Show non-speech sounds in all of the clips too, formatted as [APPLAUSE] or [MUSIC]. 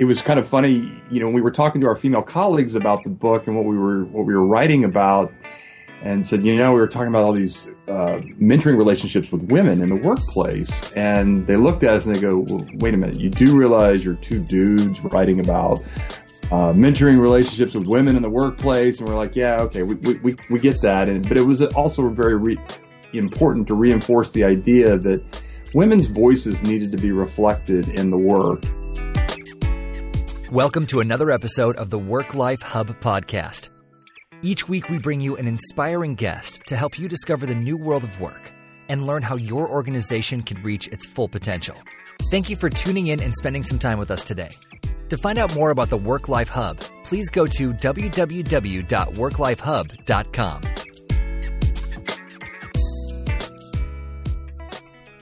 it was kind of funny, you know, we were talking to our female colleagues about the book and what we were what we were writing about, and said, you know, we were talking about all these uh, mentoring relationships with women in the workplace, and they looked at us and they go, well, wait a minute, you do realize you're two dudes writing about uh, mentoring relationships with women in the workplace, and we're like, yeah, okay, we we we get that, and but it was also very re- important to reinforce the idea that women's voices needed to be reflected in the work Welcome to another episode of the Work Life Hub podcast. Each week, we bring you an inspiring guest to help you discover the new world of work and learn how your organization can reach its full potential. Thank you for tuning in and spending some time with us today. To find out more about the Work Life Hub, please go to www.worklifehub.com.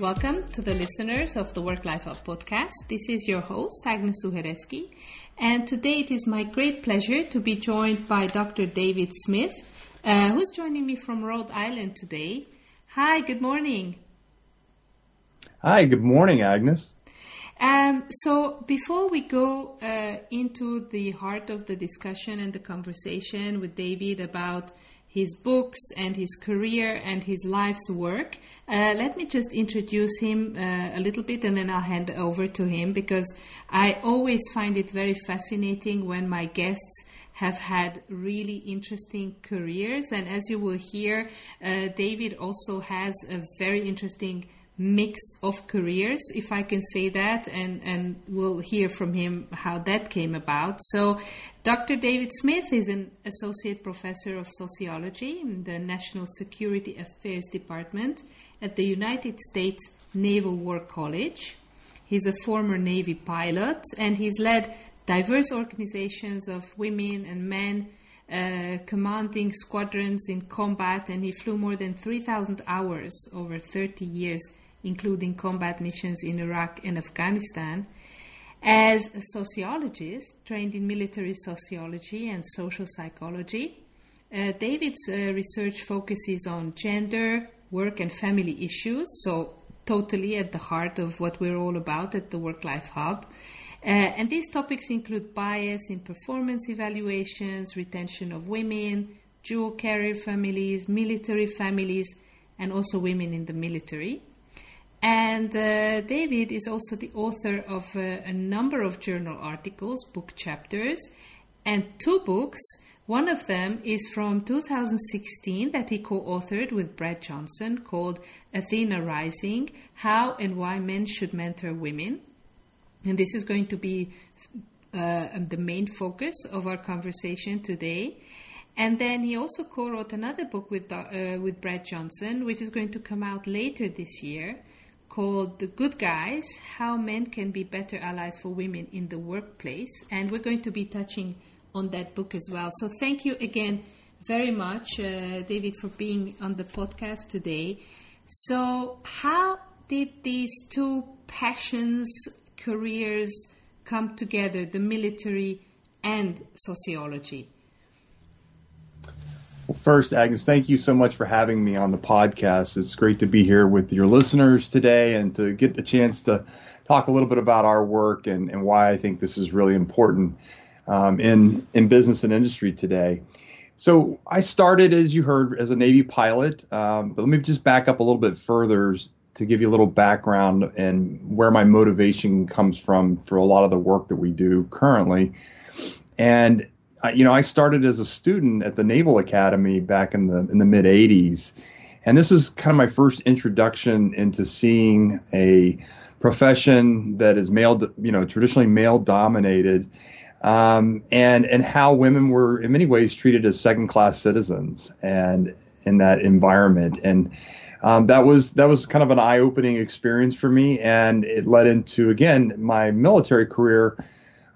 Welcome to the listeners of the Work Life Hub podcast. This is your host, Agnes Suherecki, and today it is my great pleasure to be joined by Dr. David Smith, uh, who's joining me from Rhode Island today. Hi, good morning. Hi, good morning, Agnes. Um, so, before we go uh, into the heart of the discussion and the conversation with David about his books and his career and his life's work. Uh, let me just introduce him uh, a little bit and then I'll hand over to him because I always find it very fascinating when my guests have had really interesting careers. And as you will hear, uh, David also has a very interesting mix of careers, if I can say that, and, and we'll hear from him how that came about. So, Dr. David Smith is an associate professor of sociology in the National Security Affairs Department at the United States Naval War College. He's a former Navy pilot and he's led diverse organizations of women and men uh, commanding squadrons in combat, and he flew more than 3,000 hours over 30 years including combat missions in Iraq and Afghanistan. As a sociologist trained in military sociology and social psychology, uh, David's uh, research focuses on gender, work, and family issues, so totally at the heart of what we're all about at the Work Life Hub. Uh, and these topics include bias in performance evaluations, retention of women, dual career families, military families, and also women in the military. And uh, David is also the author of uh, a number of journal articles, book chapters, and two books. One of them is from 2016 that he co authored with Brad Johnson called Athena Rising How and Why Men Should Mentor Women. And this is going to be uh, the main focus of our conversation today. And then he also co wrote another book with, uh, with Brad Johnson, which is going to come out later this year called The Good Guys How Men Can Be Better Allies for Women in the Workplace. And we're going to be touching on that book as well. So thank you again very much, uh, David, for being on the podcast today. So, how did these two passions, careers come together, the military and sociology? Well, first, Agnes, thank you so much for having me on the podcast. It's great to be here with your listeners today and to get the chance to talk a little bit about our work and, and why I think this is really important um, in in business and industry today. So I started, as you heard, as a Navy pilot. Um, but let me just back up a little bit further to give you a little background and where my motivation comes from for a lot of the work that we do currently. And you know, I started as a student at the Naval Academy back in the in the mid '80s, and this was kind of my first introduction into seeing a profession that is male, you know, traditionally male dominated, um, and and how women were in many ways treated as second class citizens, and in that environment, and um, that was that was kind of an eye opening experience for me, and it led into again my military career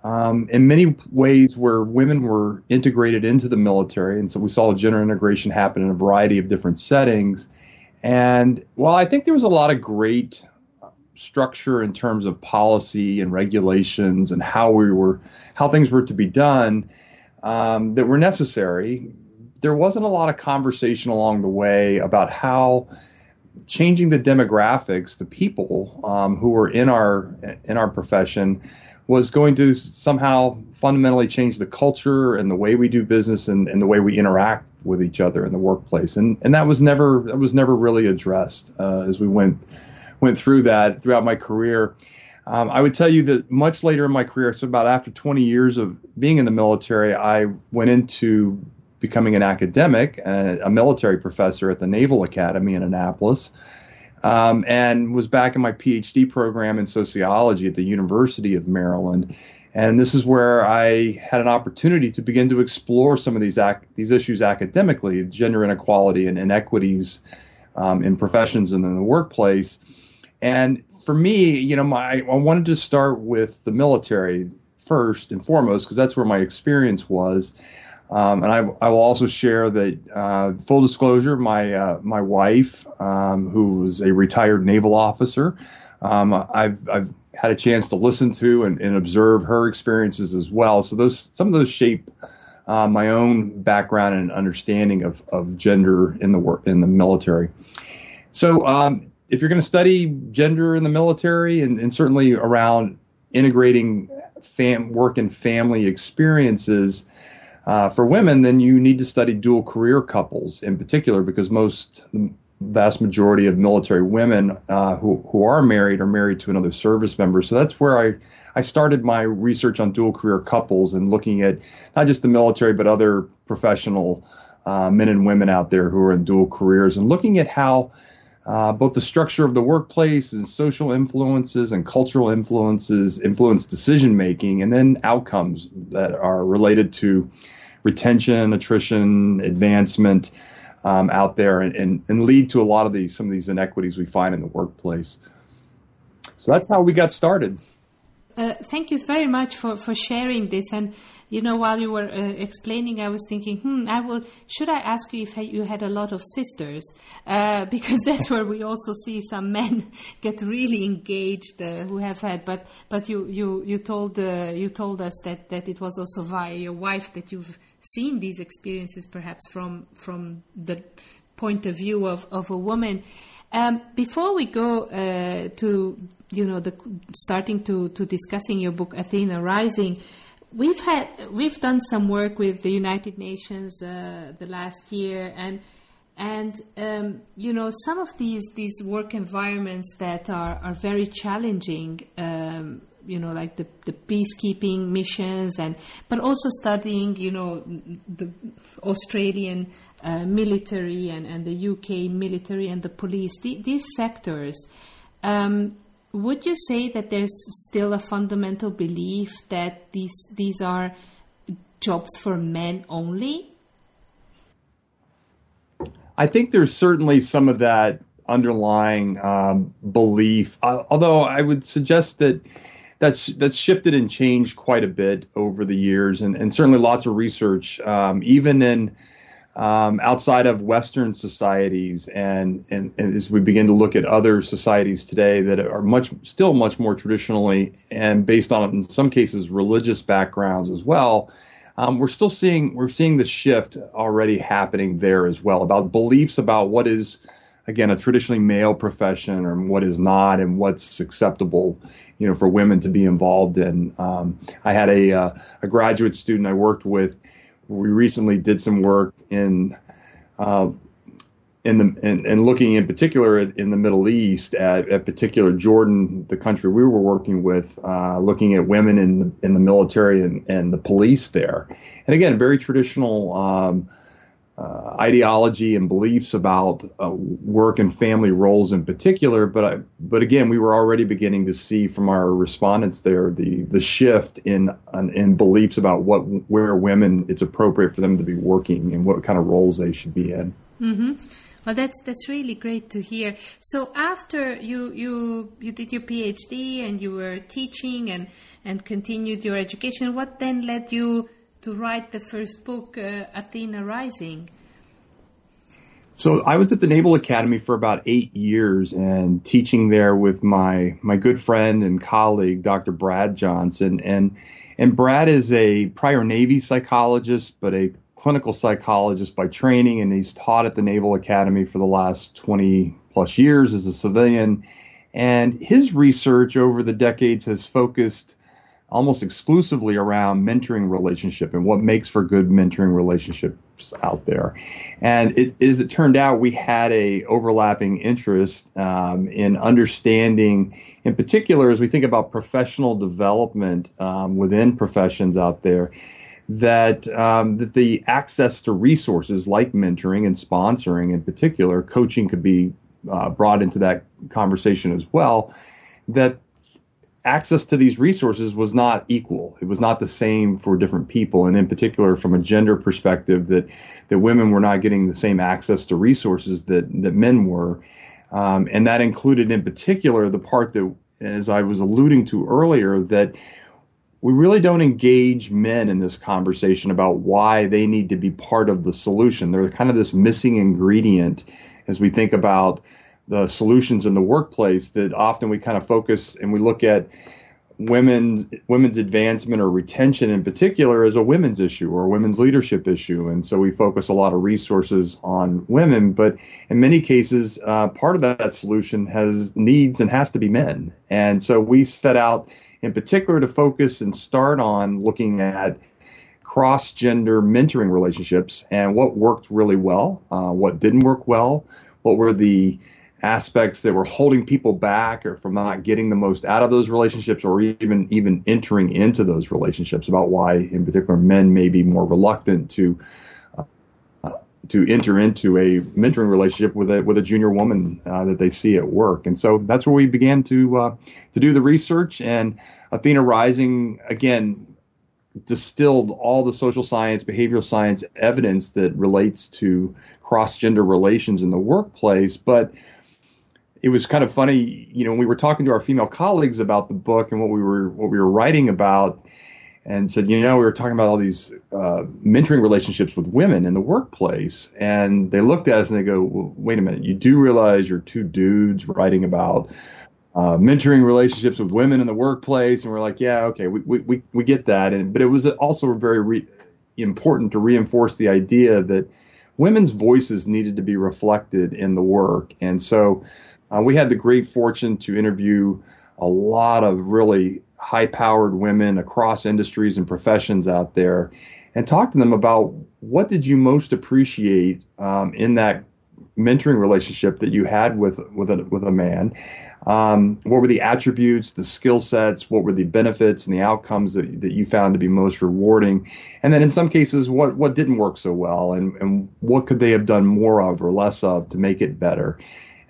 um, in many ways where women were integrated into the military. And so we saw gender integration happen in a variety of different settings. And while I think there was a lot of great structure in terms of policy and regulations and how we were, how things were to be done um, that were necessary, there wasn't a lot of conversation along the way about how changing the demographics, the people um, who were in our in our profession, was going to somehow fundamentally change the culture and the way we do business and, and the way we interact with each other in the workplace. And and that was never that was never really addressed uh, as we went went through that throughout my career. Um, I would tell you that much later in my career, so about after 20 years of being in the military, I went into becoming an academic, a, a military professor at the Naval Academy in Annapolis um, and was back in my PhD program in sociology at the University of Maryland. And this is where I had an opportunity to begin to explore some of these ac- these issues academically, gender inequality and inequities um, in professions and in the workplace. And for me, you know, my I wanted to start with the military first and foremost because that's where my experience was. Um, and I, I, will also share that uh, full disclosure, my uh, my wife, um, who was a retired naval officer, um, I've, I've had a chance to listen to and, and, observe her experiences as well. So those some of those shape uh, my own background and understanding of, of gender in the work in the military. So um, if you're going to study gender in the military and, and certainly around integrating fam- work and family experiences uh, for women, then you need to study dual career couples in particular because most, the vast majority of military women uh, who, who are married are married to another service member. So that's where I, I started my research on dual career couples and looking at not just the military, but other professional uh, men and women out there who are in dual careers and looking at how uh, both the structure of the workplace and social influences and cultural influences influence decision making, and then outcomes that are related to retention, attrition, advancement um, out there, and, and, and lead to a lot of these some of these inequities we find in the workplace. So that's how we got started. Uh, thank you very much for, for sharing this. And you know, while you were uh, explaining, I was thinking, hmm, I will. Should I ask you if you had a lot of sisters? Uh, [LAUGHS] because that's where we also see some men [LAUGHS] get really engaged uh, who have had. But but you you you told uh, you told us that that it was also via your wife that you've seen these experiences, perhaps from from the point of view of of a woman. Um, before we go uh, to you know the starting to to discussing your book Athena Rising we've had we've done some work with the United Nations uh, the last year, and and um, you know some of these these work environments that are are very challenging. Um, you know, like the, the peacekeeping missions, and but also studying, you know, the Australian uh, military and, and the UK military and the police. The, these sectors, um, would you say that there's still a fundamental belief that these these are jobs for men only? I think there's certainly some of that underlying um, belief, uh, although I would suggest that that's that's shifted and changed quite a bit over the years, and, and certainly lots of research, um, even in um, outside of Western societies, and, and, and, as we begin to look at other societies today that are much still much more traditionally and based on in some cases religious backgrounds as well, um, we're still seeing we're seeing the shift already happening there as well about beliefs about what is again a traditionally male profession or what is not and what's acceptable you know for women to be involved in. Um, I had a uh, a graduate student I worked with we recently did some work in uh, in the and, looking in particular at, in the Middle East at, at particular Jordan, the country we were working with, uh, looking at women in the, in the military and, and the police there, and again, very traditional. Um, uh, ideology and beliefs about uh, work and family roles in particular. But I, but again, we were already beginning to see from our respondents there the the shift in in beliefs about what where women it's appropriate for them to be working and what kind of roles they should be in. Mm-hmm. Well, that's that's really great to hear. So after you you you did your PhD and you were teaching and and continued your education, what then led you to write the first book, uh, Athena Rising? So I was at the Naval Academy for about eight years and teaching there with my my good friend and colleague, Dr. Brad Johnson, and and Brad is a prior Navy psychologist, but a clinical psychologist by training, and he's taught at the Naval Academy for the last 20 plus years as a civilian. And his research over the decades has focused almost exclusively around mentoring relationship and what makes for good mentoring relationships out there. And it, as it turned out, we had a overlapping interest um, in understanding, in particular, as we think about professional development um, within professions out there. That um, that the access to resources like mentoring and sponsoring, in particular, coaching could be uh, brought into that conversation as well. That access to these resources was not equal. It was not the same for different people, and in particular, from a gender perspective, that that women were not getting the same access to resources that that men were, um, and that included, in particular, the part that, as I was alluding to earlier, that we really don't engage men in this conversation about why they need to be part of the solution. They're kind of this missing ingredient as we think about the solutions in the workplace that often we kind of focus and we look at women's women's advancement or retention in particular as a women's issue or a women's leadership issue. And so we focus a lot of resources on women. But in many cases uh, part of that solution has needs and has to be men. And so we set out in particular to focus and start on looking at cross gender mentoring relationships and what worked really well uh, what didn't work well what were the aspects that were holding people back or from not getting the most out of those relationships or even even entering into those relationships about why in particular men may be more reluctant to uh, to enter into a mentoring relationship with a with a junior woman uh, that they see at work and so that's where we began to uh, to do the research and Athena Rising again distilled all the social science, behavioral science evidence that relates to cross gender relations in the workplace. But it was kind of funny, you know, when we were talking to our female colleagues about the book and what we were what we were writing about, and said, you know, we were talking about all these uh, mentoring relationships with women in the workplace, and they looked at us and they go, well, wait a minute, you do realize you're two dudes writing about uh, mentoring relationships with women in the workplace, and we're like, yeah, okay, we we we get that, and but it was also very re- important to reinforce the idea that women's voices needed to be reflected in the work, and so uh, we had the great fortune to interview a lot of really high powered women across industries and professions out there and talk to them about what did you most appreciate um, in that mentoring relationship that you had with with a, with a man? Um, what were the attributes the skill sets? What were the benefits and the outcomes that, that you found to be most rewarding? And then in some cases what what didn't work so well and, and what could they have done more of or less of to make it better?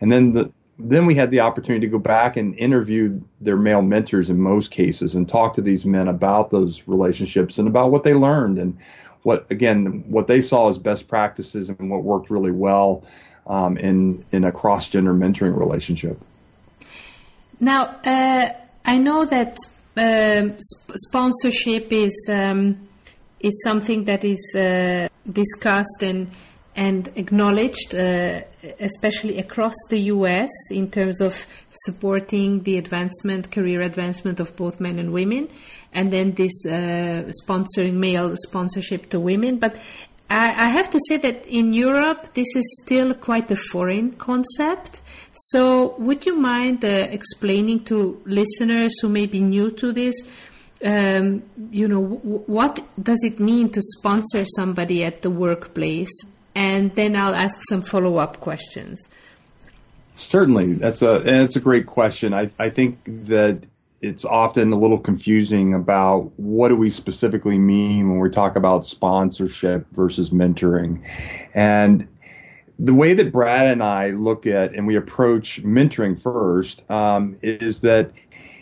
And then the then we had the opportunity to go back and interview their male mentors in most cases and talk to these men about those relationships and about what they learned and what again what they saw as best practices and what worked really well um, in in a cross gender mentoring relationship. Now uh, I know that uh, sp- sponsorship is um, is something that is uh, discussed and and acknowledged, uh, especially across the US, in terms of supporting the advancement, career advancement of both men and women, and then this uh, sponsoring male sponsorship to women. But I, I, have to say that in Europe, this is still quite a foreign concept. So, would you mind uh, explaining to listeners who may be new to this? Um, you know, w- what does it mean to sponsor somebody at the workplace? And then I'll ask some follow up questions. Certainly, that's a that's a great question. I I think that it's often a little confusing about what do we specifically mean when we talk about sponsorship versus mentoring, and the way that Brad and I look at and we approach mentoring first um, is that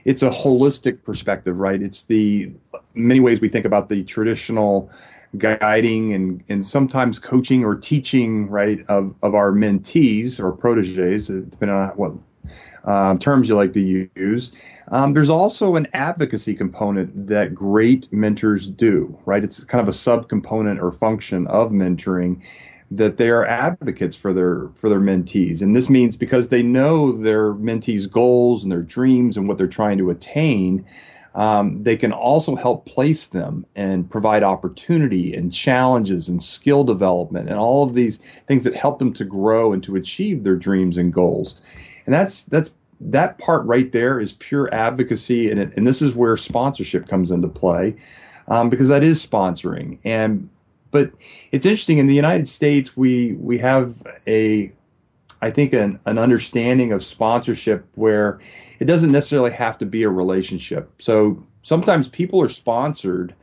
it's a holistic perspective, right? It's the many ways we think about the traditional guiding and, and sometimes coaching or teaching, right, of, of our mentees or proteges, uh, depending on what um, terms you like to use. Um, there's also an advocacy component that great mentors do, right? It's kind of a subcomponent or function of mentoring that they are advocates for their for their mentees and this means because they know their mentees goals and their dreams and what they're trying to attain um, they can also help place them and provide opportunity and challenges and skill development and all of these things that help them to grow and to achieve their dreams and goals. And that's that's that part right there is pure advocacy, and it, and this is where sponsorship comes into play, um, because that is sponsoring. And but it's interesting in the United States we we have a I think an, an understanding of sponsorship where it doesn't necessarily have to be a relationship. So sometimes people are sponsored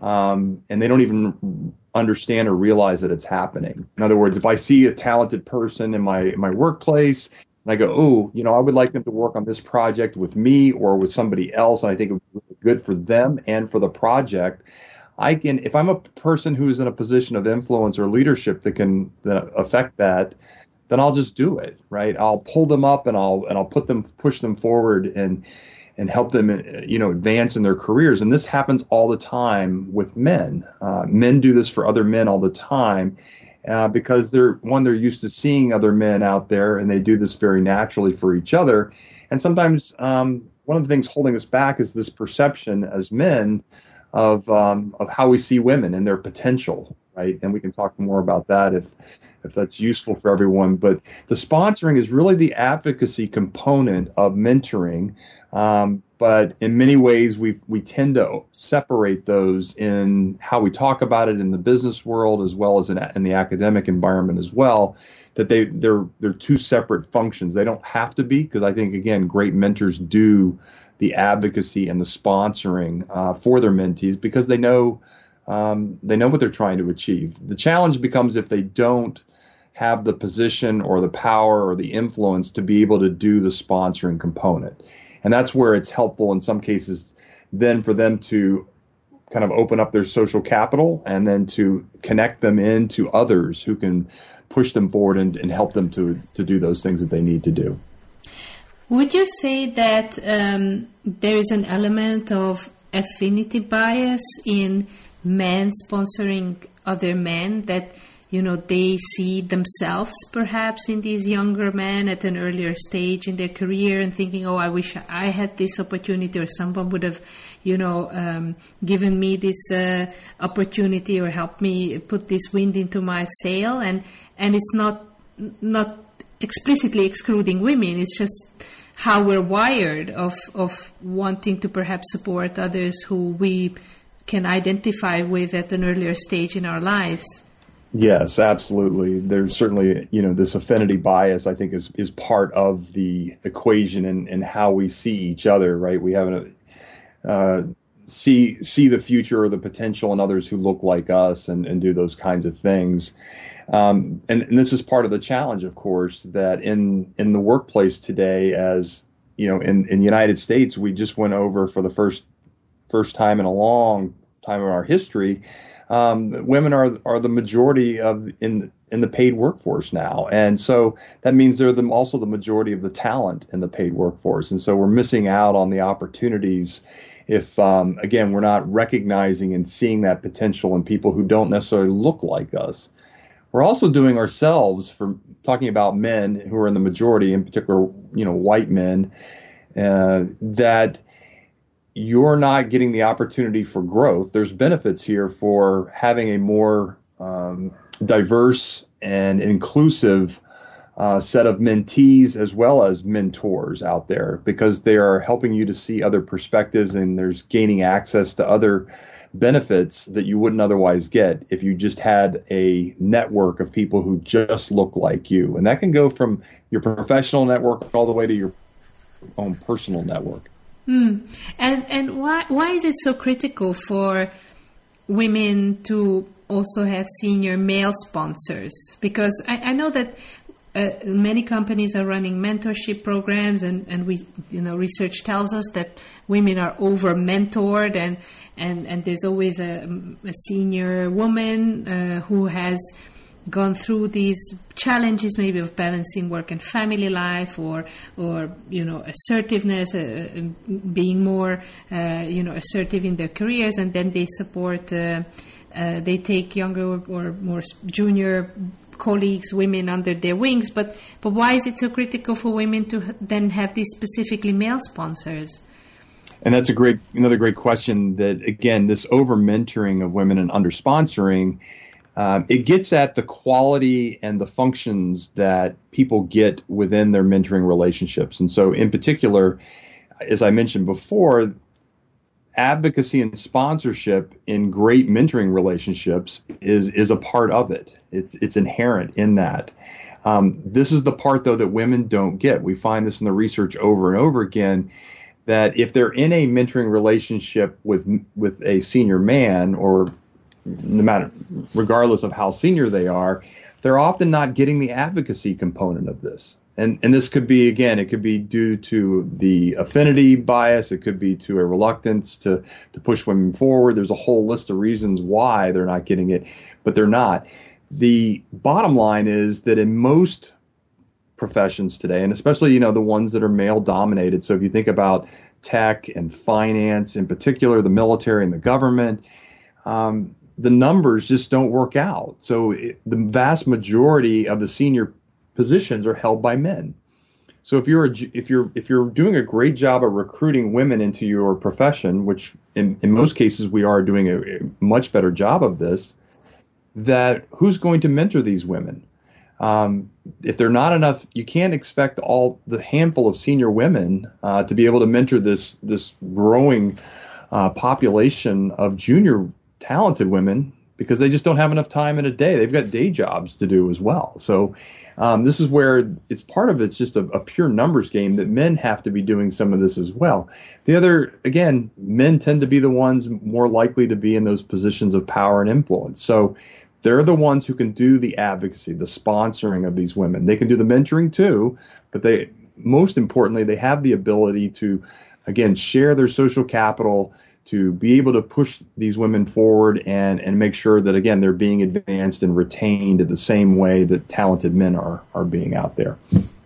um, and they don't even understand or realize that it's happening. In other words, if I see a talented person in my in my workplace and I go, oh, you know, I would like them to work on this project with me or with somebody else, and I think it would be good for them and for the project. I can, if I'm a person who's in a position of influence or leadership that can that affect that, then I'll just do it, right? I'll pull them up and I'll and I'll put them push them forward and and help them, you know, advance in their careers. And this happens all the time with men. Uh, men do this for other men all the time uh, because they're one they're used to seeing other men out there, and they do this very naturally for each other. And sometimes um, one of the things holding us back is this perception as men of um, of how we see women and their potential, right? And we can talk more about that if if that's useful for everyone. But the sponsoring is really the advocacy component of mentoring. Um, but in many ways, we we tend to separate those in how we talk about it in the business world as well as in, in the academic environment as well. That they they're they're two separate functions. They don't have to be because I think again, great mentors do the advocacy and the sponsoring uh, for their mentees because they know um, they know what they're trying to achieve. The challenge becomes if they don't have the position or the power or the influence to be able to do the sponsoring component. And that's where it's helpful in some cases then for them to kind of open up their social capital and then to connect them into others who can push them forward and, and help them to, to do those things that they need to do. Would you say that um, there is an element of affinity bias in men sponsoring other men that you know they see themselves perhaps in these younger men at an earlier stage in their career and thinking oh i wish i had this opportunity or someone would have you know um, given me this uh, opportunity or helped me put this wind into my sail. And and it's not not explicitly excluding women. It's just how we're wired of of wanting to perhaps support others who we can identify with at an earlier stage in our lives Yes, absolutely. There's certainly, you know, this affinity bias, I think, is, is part of the equation and, and how we see each other, right? We have a, uh, see see the future or the potential in others who look like us and, and do those kinds of things. Um, and, and this is part of the challenge, of course, that in in the workplace today, as you know, in, in the United States, we just went over for the first first time in a long time in our history um, women are are the majority of in in the paid workforce now, and so that means they're the, also the majority of the talent in the paid workforce, and so we're missing out on the opportunities if um, again we're not recognizing and seeing that potential in people who don't necessarily look like us. We're also doing ourselves for talking about men who are in the majority, in particular, you know, white men, uh, that you're not getting the opportunity for growth. There's benefits here for having a more um, diverse and inclusive uh, set of mentees as well as mentors out there because they are helping you to see other perspectives and there's gaining access to other benefits that you wouldn't otherwise get if you just had a network of people who just look like you. And that can go from your professional network all the way to your own personal network. Mm. And and why why is it so critical for women to also have senior male sponsors? Because I, I know that uh, many companies are running mentorship programs, and, and we you know research tells us that women are over mentored, and and and there's always a, a senior woman uh, who has gone through these challenges maybe of balancing work and family life or or you know assertiveness uh, uh, being more uh, you know assertive in their careers and then they support uh, uh they take younger or more junior colleagues women under their wings. But but why is it so critical for women to then have these specifically male sponsors? And that's a great another great question that again this over mentoring of women and under sponsoring um, it gets at the quality and the functions that people get within their mentoring relationships. And so, in particular, as I mentioned before, advocacy and sponsorship in great mentoring relationships is is a part of it. It's it's inherent in that. Um, this is the part though that women don't get. We find this in the research over and over again that if they're in a mentoring relationship with with a senior man or no matter regardless of how senior they are, they're often not getting the advocacy component of this. And and this could be again, it could be due to the affinity bias, it could be to a reluctance to to push women forward. There's a whole list of reasons why they're not getting it, but they're not. The bottom line is that in most professions today, and especially you know the ones that are male dominated. So if you think about tech and finance, in particular the military and the government, um, the numbers just don't work out. So it, the vast majority of the senior positions are held by men. So if you're a, if you're if you're doing a great job of recruiting women into your profession, which in, in most cases we are doing a, a much better job of this, that who's going to mentor these women? Um, if they're not enough, you can't expect all the handful of senior women uh, to be able to mentor this this growing uh, population of junior talented women because they just don't have enough time in a day. They've got day jobs to do as well. So um, this is where it's part of it's just a, a, pure numbers game that men have to be doing some of this as well. The other, again, men tend to be the ones more likely to be in those positions of power and influence. So they're the ones who can do the advocacy, the sponsoring of these women. They can do the mentoring too, but they most importantly they have the ability to again share their social capital to be able to push these women forward and, and make sure that again they're being advanced and retained in the same way that talented men are are being out there.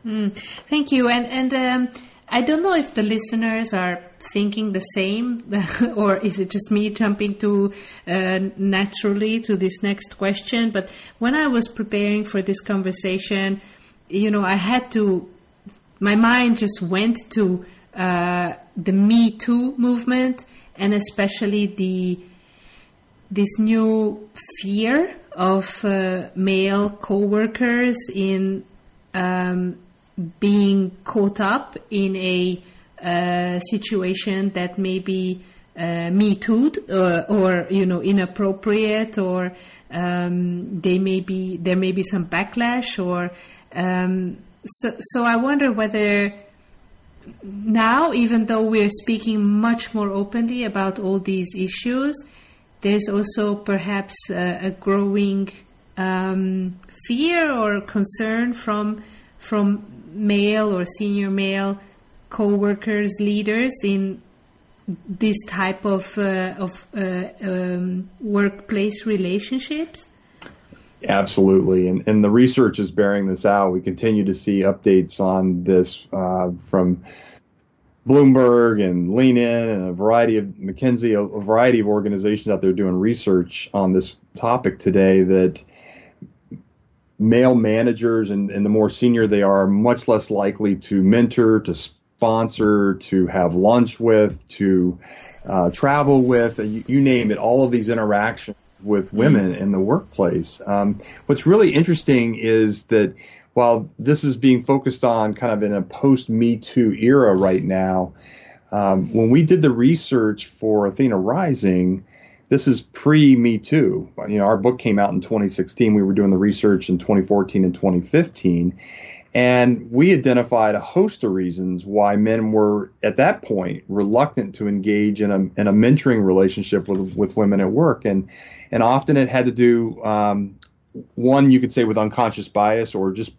Mm, thank you, and and um, I don't know if the listeners are thinking the same, [LAUGHS] or is it just me jumping to uh, naturally to this next question? But when I was preparing for this conversation, you know, I had to. My mind just went to uh, the Me Too movement and especially the this new fear of uh, male co-workers in um, being caught up in a uh, situation that may be uh, me too or, or, you know inappropriate or um, they may be there may be some backlash or um, so so I wonder whether now, even though we're speaking much more openly about all these issues, there's also perhaps a, a growing um, fear or concern from from male or senior male co-workers, leaders in this type of uh, of uh, um, workplace relationships. Absolutely, and and the research is bearing this out. We continue to see updates on this uh, from Bloomberg and Lean In and a variety of McKinsey, a, a, variety of organizations out there doing research on this topic today. That male managers and, and the more senior they are, much less likely to mentor, to sponsor, to have lunch with, to uh, travel with, you, you name it. All of these interactions with women in the workplace. Um, what's really interesting is that while this is being focused on kind of in a post Me Too era right now, um, when we did the research for Athena Rising, this is pre Me Too. You know, our book came out in 2016. We were doing the research in 2014 and 2015. And we identified a host of reasons why men were at that point reluctant to engage in a, in a mentoring relationship with, with women at work. And, and often it had to do, um, one, you could say with unconscious bias or just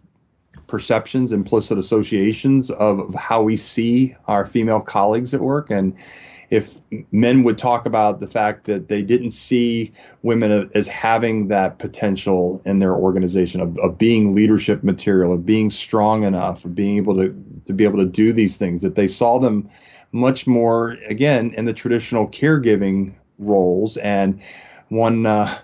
perceptions, implicit associations of, of how we see our female colleagues at work. And, if men would talk about the fact that they didn't see women as having that potential in their organization of, of being leadership material, of being strong enough, of being able to, to be able to do these things, that they saw them much more, again, in the traditional caregiving roles. And one, uh,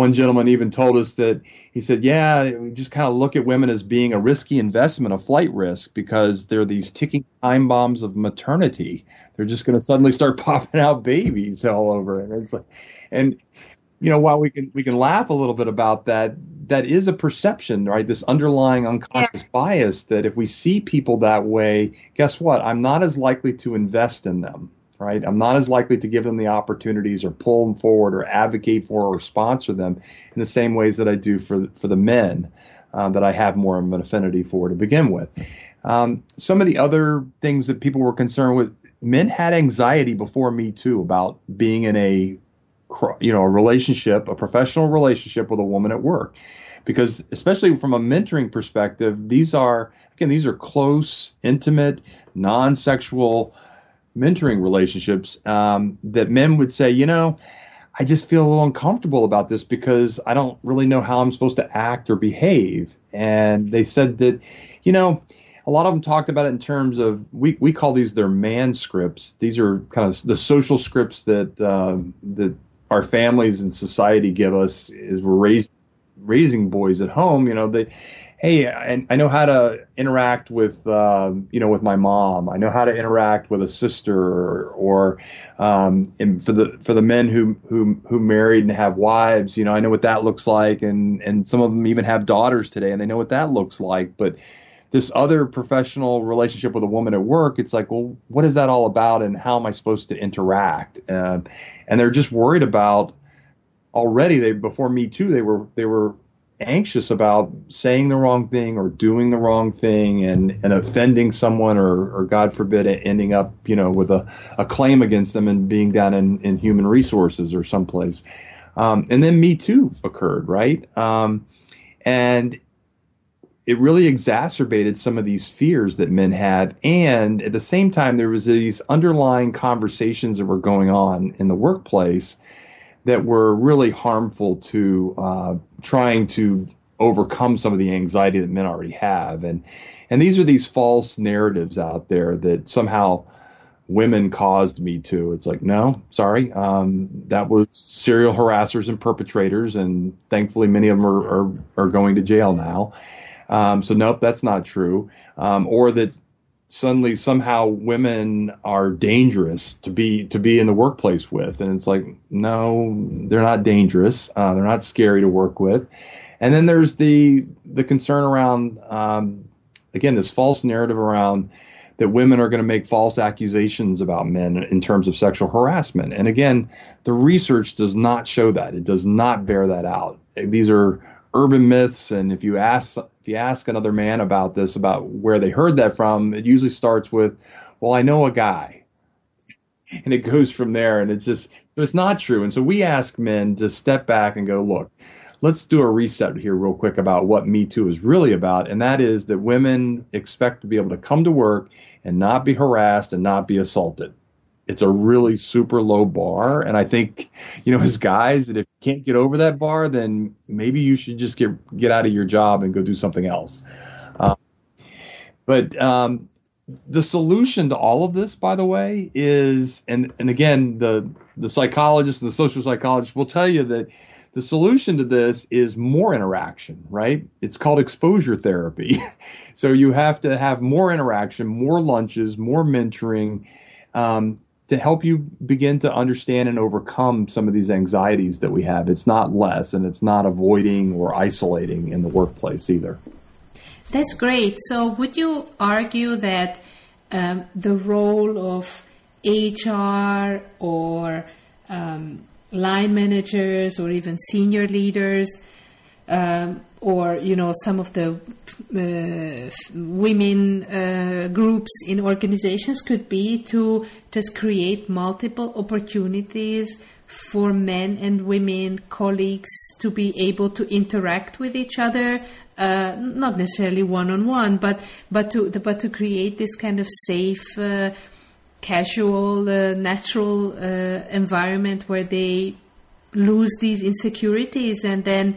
one gentleman even told us that he said, "Yeah, we just kind of look at women as being a risky investment, a flight risk, because they're these ticking time bombs of maternity. They're just going to suddenly start [LAUGHS] popping out babies all over." And it's like, and you know, while we can we can laugh a little bit about that, that is a perception, right? This underlying unconscious yeah. bias that if we see people that way, guess what? I'm not as likely to invest in them, right? I'm not as likely to give them the opportunities or pull them forward or advocate for or sponsor them in the same ways that I do for for the men um, that I have more of an affinity for to begin with. Um, some of the other things that people were concerned with, men had anxiety before Me Too about being in a you know a relationship, a professional relationship with a woman at work, because especially from a mentoring perspective, these are again these are close, intimate, non-sexual mentoring relationships um, that men would say, you know. I just feel a little uncomfortable about this because I don't really know how I'm supposed to act or behave. And they said that, you know, a lot of them talked about it in terms of we, we call these their man scripts. These are kind of the social scripts that uh, that our families and society give us as we're raised raising boys at home. You know, they, hey, I, I know how to interact with, uh, you know, with my mom. I know how to interact with a sister, or, or um, and for the for the men who who who married and have wives, you know, I know what that looks like, and and some of them even have daughters today, and they know what that looks like, but this other professional relationship with a woman at work, it's like, well, what is that all about, and how am I supposed to interact? Uh, and they're just worried about already. They before Me Too, they were they were anxious about saying the wrong thing or doing the wrong thing and, and offending someone or, or God forbid ending up, you know, with a, a claim against them and being down in, in human resources or someplace. Um, and then Me Too occurred, right? Um, and it really exacerbated some of these fears that men had. And at the same time, there was these underlying conversations that were going on in the workplace that were really harmful to uh, trying to overcome some of the anxiety that men already have. And and these are these false narratives out there that somehow women caused me to. It's like, no, sorry. Um, that was serial harassers and perpetrators, and thankfully many of them are, are, are going to jail now. Um, so nope, that's not true. Um, or that suddenly somehow women are dangerous to be to be in the workplace with, and it's like no, they're not dangerous. Uh, they're not scary to work with. And then there's the the concern around um, again this false narrative around that women are going to make false accusations about men in terms of sexual harassment. And again, the research does not show that. It does not bear that out. These are urban myths and if you ask if you ask another man about this about where they heard that from it usually starts with well i know a guy. [LAUGHS] And it goes from there and it's just it's not true. And so we ask men to step back and go look let's do a reset here real quick about what me too is really about and that is that women expect to be able to come to work and not be harassed and not be assaulted it's a really super low bar. And I think, you know, as guys, that if you can't get over that bar, then maybe you should just get get out of your job and go do something else. Uh, but um, the solution to all of this, by the way, is and and again, the the psychologists and the social psychologists will tell you that the solution to this is more interaction, right? It's called exposure therapy. [LAUGHS] so you have to have more interaction, more lunches, more mentoring. Um, to help you begin to understand and overcome some of these anxieties that we have. It's not less, and it's not avoiding or isolating in the workplace either. That's great. So, would you argue that um, the role of HR or um, line managers or even senior leaders um, or you know some of the uh, women uh, groups in organizations could be to just create multiple opportunities for men and women colleagues to be able to interact with each other uh, not necessarily one on one but but to but to create this kind of safe uh, casual uh, natural uh, environment where they lose these insecurities and then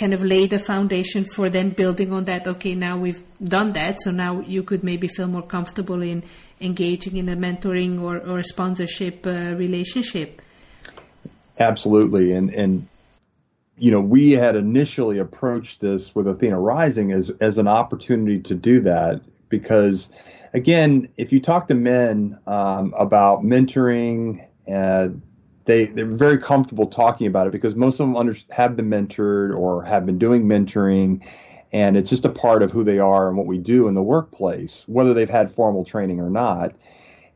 kind of lay the foundation for then building on that. Okay, now we've done that, so now you could maybe feel more comfortable in engaging in a mentoring or, or sponsorship uh, relationship. Absolutely, and and you know we had initially approached this with Athena Rising as as an opportunity to do that because again, if you talk to men um, about mentoring and they they're very comfortable talking about it because most of them under, have been mentored or have been doing mentoring, and it's just a part of who they are and what we do in the workplace, whether they've had formal training or not.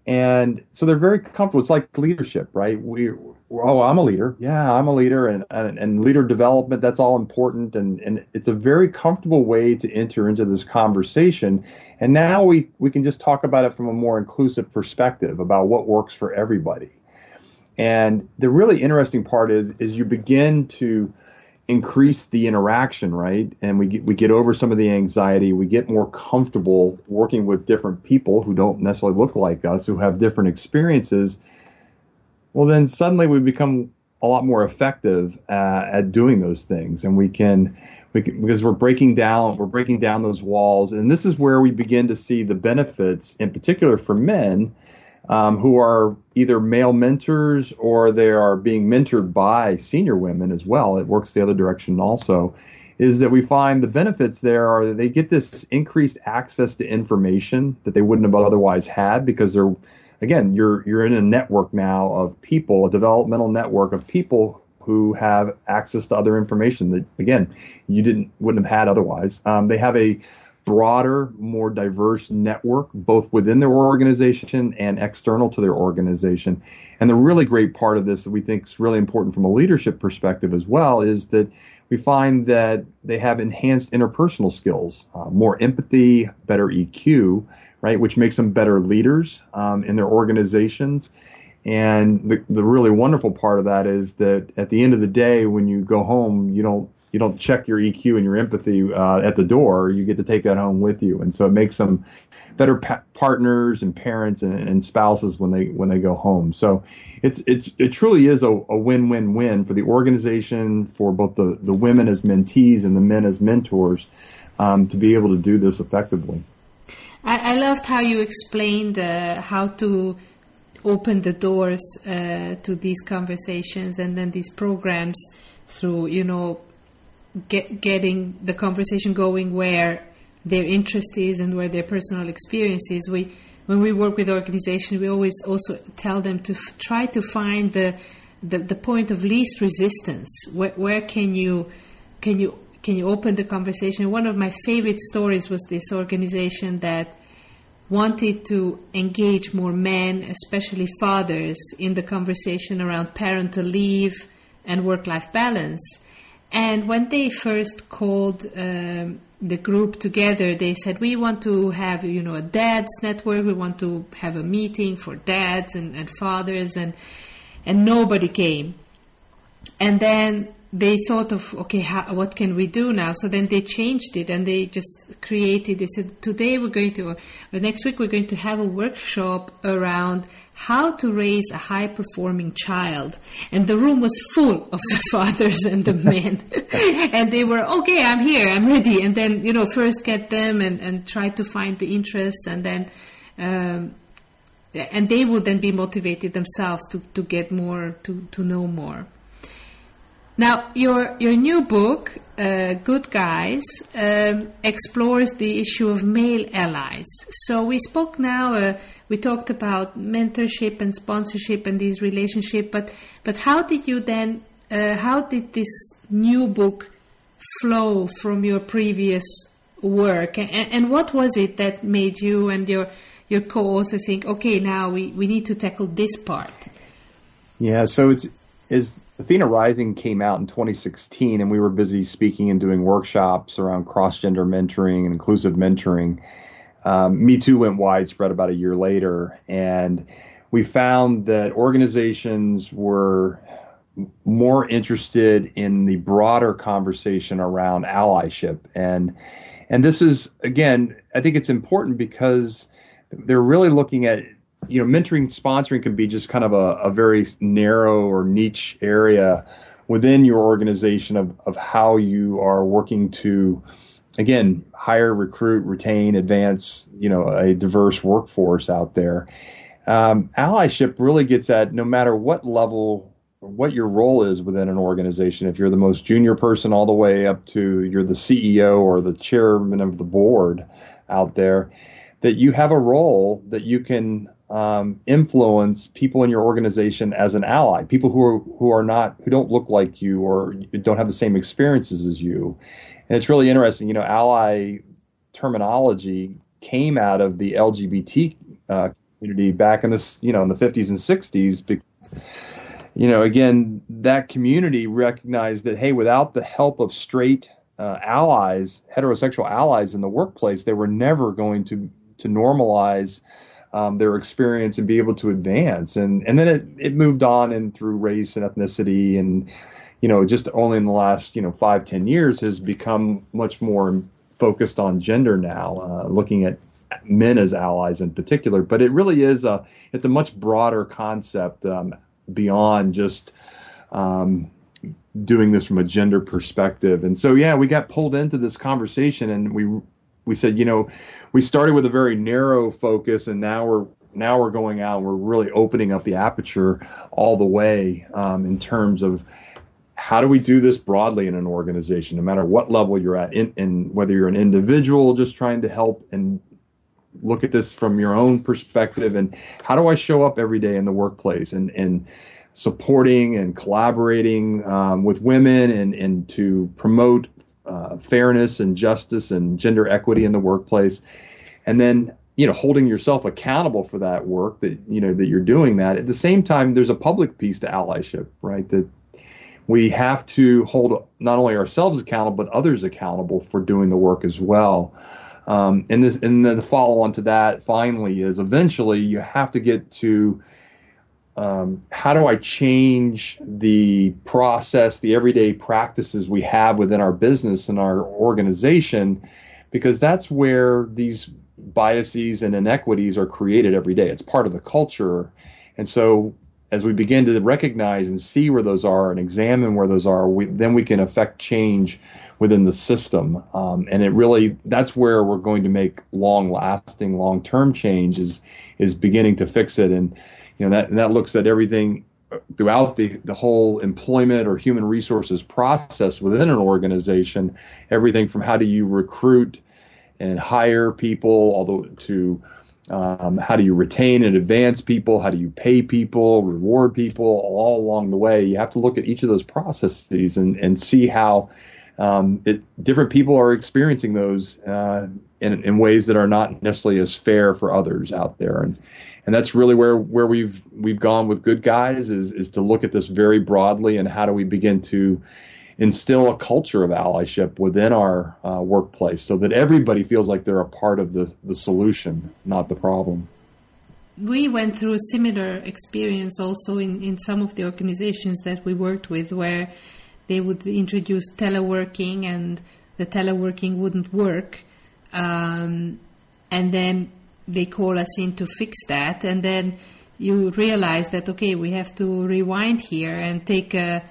And so they're very comfortable. It's like leadership, right? We, oh, I'm a leader. Yeah, I'm a leader, and, and, and leader development. That's all important, and and it's a very comfortable way to enter into this conversation. And now we we can just talk about it from a more inclusive perspective about what works for everybody. And the really interesting part is is you begin to increase the interaction, right? And we get, we get over some of the anxiety. We get more comfortable working with different people who don't necessarily look like us, who have different experiences. Well, then suddenly we become a lot more effective uh, at doing those things, and we can, we can because we're breaking down we're breaking down those walls, and this is where we begin to see the benefits, in particular for men um, who are either male mentors or they are being mentored by senior women as well. It works the other direction also. Is that we find the benefits there are that they get this increased access to information that they wouldn't have otherwise had because they're, again, you're you're in a network now of people, a developmental network of people who have access to other information that again you didn't wouldn't have had otherwise. Um, they have a broader, more diverse network, both within their organization and external to their organization. And the really great part of this that we think is really important from a leadership perspective as well is that we find that they have enhanced interpersonal skills, uh, more empathy, better EQ, right, which makes them better leaders um, in their organizations. And the, the really wonderful part of that is that at the end of the day, when you go home, you don't you don't check your EQ and your empathy uh, at the door. You get to take that home with you, and so it makes them better pa- partners and parents and, and, spouses when they when they go home. So it's it's it truly is a, a win-win-win for the organization, for both the the women as mentees and the men as mentors, um, to be able to do this effectively. I, I loved how you explained uh, how to open the doors uh, to these conversations and then these programs through you know get, getting the conversation going where their interest is and where their personal experience is. We, when we work with organizations, we always also tell them to f- try to find the, the, the point of least resistance. Where, where can you can you can you open the conversation? One of my favorite stories was this organization that wanted to engage more men, especially fathers, in the conversation around parental leave and work life balance. And when they first called um, the group together, they said, we want to have, you know, a dads network. We want to have a meeting for dads and, and fathers and, and nobody came. And then they thought of, okay, how, what can we do now? So then they changed it and they just created, they said, today we're going to, or next week we're going to have a workshop around how to raise a high performing child. And the room was full of the [LAUGHS] fathers and the men. [LAUGHS] and they were, okay, I'm here, I'm ready. And then, you know, first get them and, and try to find the interest and then, um, and they would then be motivated themselves to, to get more, to, to know more. Now, your your new book, uh, Good Guys, um, explores the issue of male allies. So we spoke now. Uh, we talked about mentorship and sponsorship and these relationships. But but how did you then? Uh, how did this new book flow from your previous work? And, and what was it that made you and your your co-author think, okay, now we, we need to tackle this part? Yeah. So it's is Athena Rising came out in 2016, and we were busy speaking and doing workshops around cross gender mentoring and inclusive mentoring. Um, Me Too went widespread about a year later, and we found that organizations were more interested in the broader conversation around allyship and and this is again I think it's important because they're really looking at you know, mentoring, sponsoring can be just kind of a, a very narrow or niche area within your organization of, of how you are working to, again, hire, recruit, retain, advance, you know, a diverse workforce out there. Um, allyship really gets at no matter what level, what your role is within an organization. If you're the most junior person all the way up to you're the CEO or the chairman of the board out there, that you have a role that you can um, influence people in your organization as an ally, people who are who are not who don't look like you or don't have the same experiences as you. And it's really interesting, you know, ally terminology came out of the LGBT uh, community back in this, you know, in the 50s and 60s because, you know, again, that community recognized that hey, without the help of straight uh, allies, heterosexual allies in the workplace, they were never going to to normalize um, their experience and be able to advance. And and then it it moved on and through race and ethnicity and you know just only in the last you know five ten years has become much more focused on gender now, uh, looking at men as allies in particular. But it really is a it's a much broader concept um, beyond just. Um, doing this from a gender perspective. And so, yeah, we got pulled into this conversation and we we said, you know, we started with a very narrow focus, and now we're now we're going out and we're really opening up the aperture all the way um, in terms of how do we do this broadly in an organization, no matter what level you're at, in, in whether you're an individual just trying to help and look at this from your own perspective, and how do I show up every day in the workplace and and supporting and collaborating um, with women and, and to promote uh, fairness and justice and gender equity in the workplace, and then you know holding yourself accountable for that work that you know that you're doing that. At the same time, there's a public piece to allyship, right? That we have to hold not only ourselves accountable but others accountable for doing the work as well. Um, and this and then the follow on to that finally is eventually you have to get to um, how do I change the process, the everyday practices we have within our business and our organization? Because that's where these biases and inequities are created every day. It's part of the culture. And so as we begin to recognize and see where those are and examine where those are, we, then we can affect change within the system. Um, and it really, that's where we're going to make long lasting, long term change is, is beginning to fix it. And, you know, that, and that looks at everything throughout the, the whole employment or human resources process within an organization, everything from how do you recruit and hire people, although to um, how do you retain and advance people? How do you pay people, reward people all along the way? You have to look at each of those processes and, and see how um, it, different people are experiencing those uh, in, in ways that are not necessarily as fair for others out there. And and that's really where where we've we've gone with good guys is is to look at this very broadly and how do we begin to instill a culture of allyship within our uh, workplace so that everybody feels like they're a part of the, the solution, not the problem. We went through a similar experience also in, in some of the organizations that we worked with where they would introduce teleworking and the teleworking wouldn't work. Um, and then they call us in to fix that. And then you realize that, okay, we have to rewind here and take a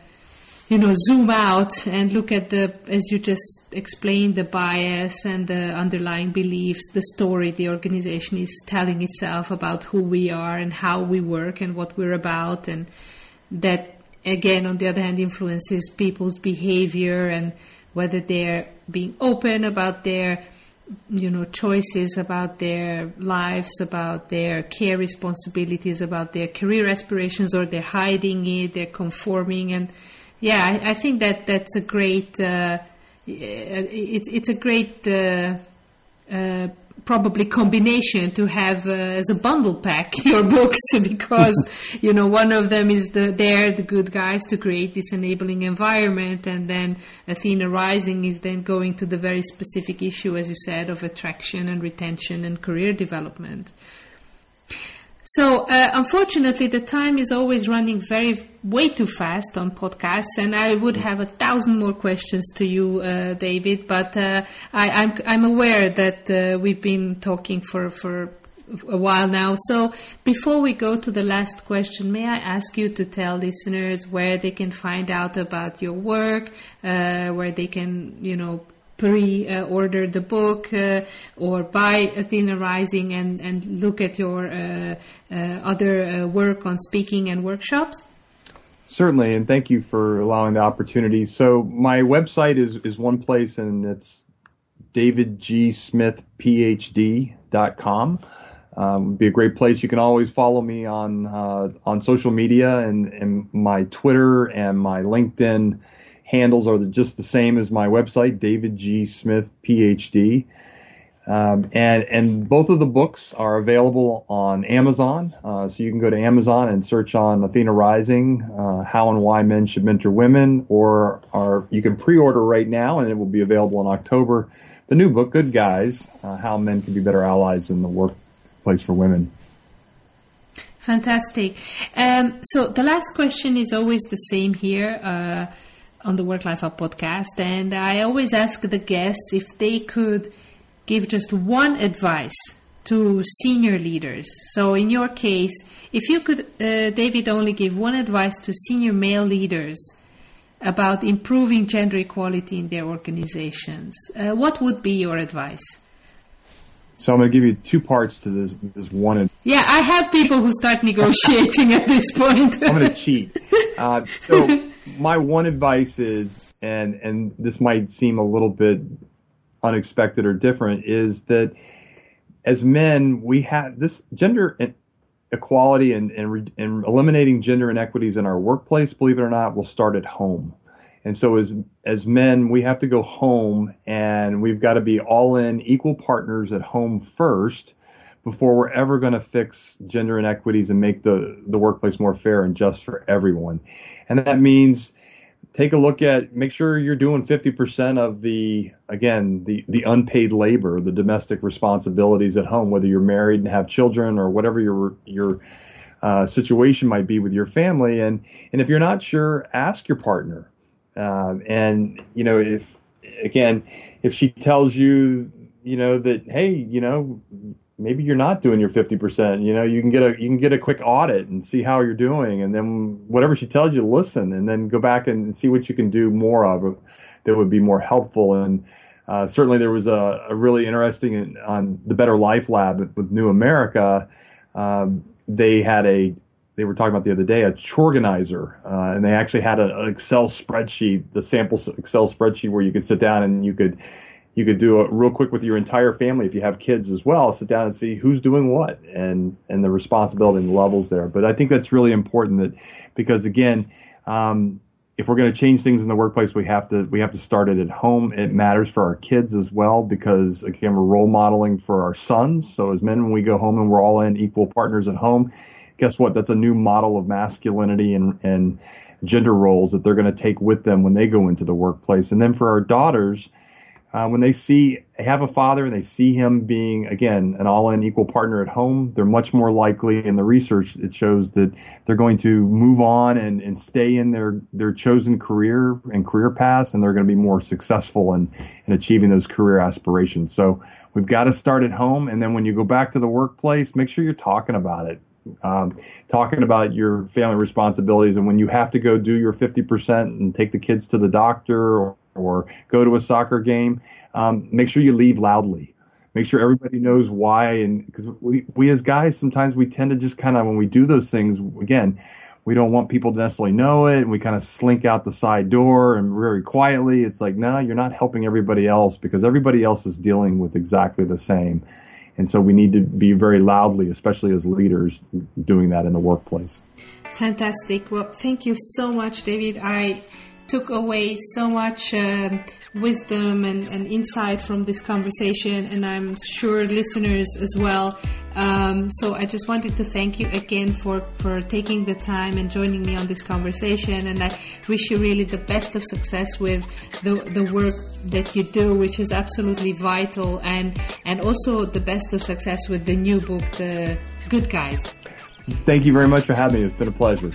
you know, zoom out and look at the, as you just explained, the bias and the underlying beliefs, the story the organization is telling itself about who we are and how we work and what we're about. And that, again, on the other hand, influences people's behavior and whether they're being open about their you know choices about their lives about their care responsibilities about their career aspirations or they're hiding it they're conforming and yeah, I, I, think that that's a great. Uh, it's it's a great. Uh, uh, probably combination to have uh, as a bundle pack [LAUGHS] your books [LAUGHS] because you know one of them is the they're the good guys to create this enabling environment and then athena rising is then going to the very specific issue as you said of attraction and retention and career development so, uh, unfortunately, the time is always running very way too fast on podcasts, and I would have a thousand more questions to you, uh, David. But uh, I, am I'm, I'm aware that uh, we've been talking for for a while now. So, before we go to the last question, may I ask you to tell listeners where they can find out about your work, uh, where they can, you know, pre-order the book uh, or buy Athena Rising and, and look at your uh, uh, other work on speaking and workshops? Certainly, and thank you for allowing the opportunity. So my website is, is one place, and it's davidgsmithphd.com. um, be a great place. You can always follow me on uh, on social media, and, and my Twitter and my LinkedIn handles are just the same as my website, David G. Smith, PhD. Um, and and both of the books are available on Amazon. Uh, so you can go to Amazon and search on Athena Rising, uh, How and Why Men Should Mentor Women, or you can pre-order right now, and it will be available in October. The new book, Good Guys: uh, How Men Can Be Better Allies in the Workplace for Women. Fantastic. Um, so the last question is always the same here uh, on the Work Life Hub podcast, and I always ask the guests if they could give just one advice to senior leaders. So, in your case, if you could, uh, David, only give one advice to senior male leaders about improving gender equality in their organizations, uh, what would be your advice? So I'm going to give you two parts to this this one. Yeah, I have people who start negotiating at this point. I'm going to cheat. Uh, so [LAUGHS] my one advice is, and and this might seem a little bit unexpected or different is that as men, we have this gender equality and, and, and eliminating gender inequities in our workplace, believe it or not, will start at home. And so as as men, we have to go home and we've got to be all in equal partners at home first before we're ever going to fix gender inequities and make the, the workplace more fair and just for everyone. And that means take a look at make sure you're doing 50% of the again the the unpaid labor the domestic responsibilities at home whether you're married and have children or whatever your your uh, situation might be with your family and and if you're not sure ask your partner um, and you know if again if she tells you you know that hey you know maybe you're not doing your 50%. You know, you can get a you can get a quick audit and see how you're doing and then whatever she tells you listen and then go back and see what you can do more of that would be more helpful and uh, certainly there was a, a really interesting on the Better Life Lab with New America. Um, they had a they were talking about the other day a organizer, uh, and they actually had an Excel spreadsheet, the sample Excel spreadsheet where you could sit down and you could you could do it real quick with your entire family if you have kids as well. Sit down and see who's doing what and and the responsibility and the levels there. But I think that's really important that because again, um, if we're going to change things in the workplace, we have to we have to start it at home. It matters for our kids as well because again, we're role modeling for our sons. So as men, when we go home and we're all in equal partners at home, guess what? That's a new model of masculinity and and gender roles that they're going to take with them when they go into the workplace. And then for our daughters uh, when they see have a father and they see him being again an all-in equal partner at home, they're much more likely. In the research, it shows that they're going to move on and, and stay in their their chosen career and career paths, and they're going to be more successful in in achieving those career aspirations. So we've got to start at home, and then when you go back to the workplace, make sure you're talking about it. Um, talking about your family responsibilities and when you have to go do your 50% and take the kids to the doctor or or go to a soccer game, um, make sure you leave loudly. Make sure everybody knows why. And because we, we as guys, sometimes we tend to just kind of, when we do those things, again, we don't want people to necessarily know it. And we kind of slink out the side door and very quietly. It's like, no, you're not helping everybody else because everybody else is dealing with exactly the same. And so we need to be very loudly, especially as leaders, doing that in the workplace. Fantastic. Well, thank you so much, David. I took away so much um, wisdom and, and, insight from this conversation, and I'm sure listeners as well. Um, so I just wanted to thank you again for, for taking the time and joining me on this conversation. And I wish you really the best of success with the, the work that you do, which is absolutely vital, and, and also the best of success with the new book, The Good Guys. Thank you very much for having me. It's been a pleasure.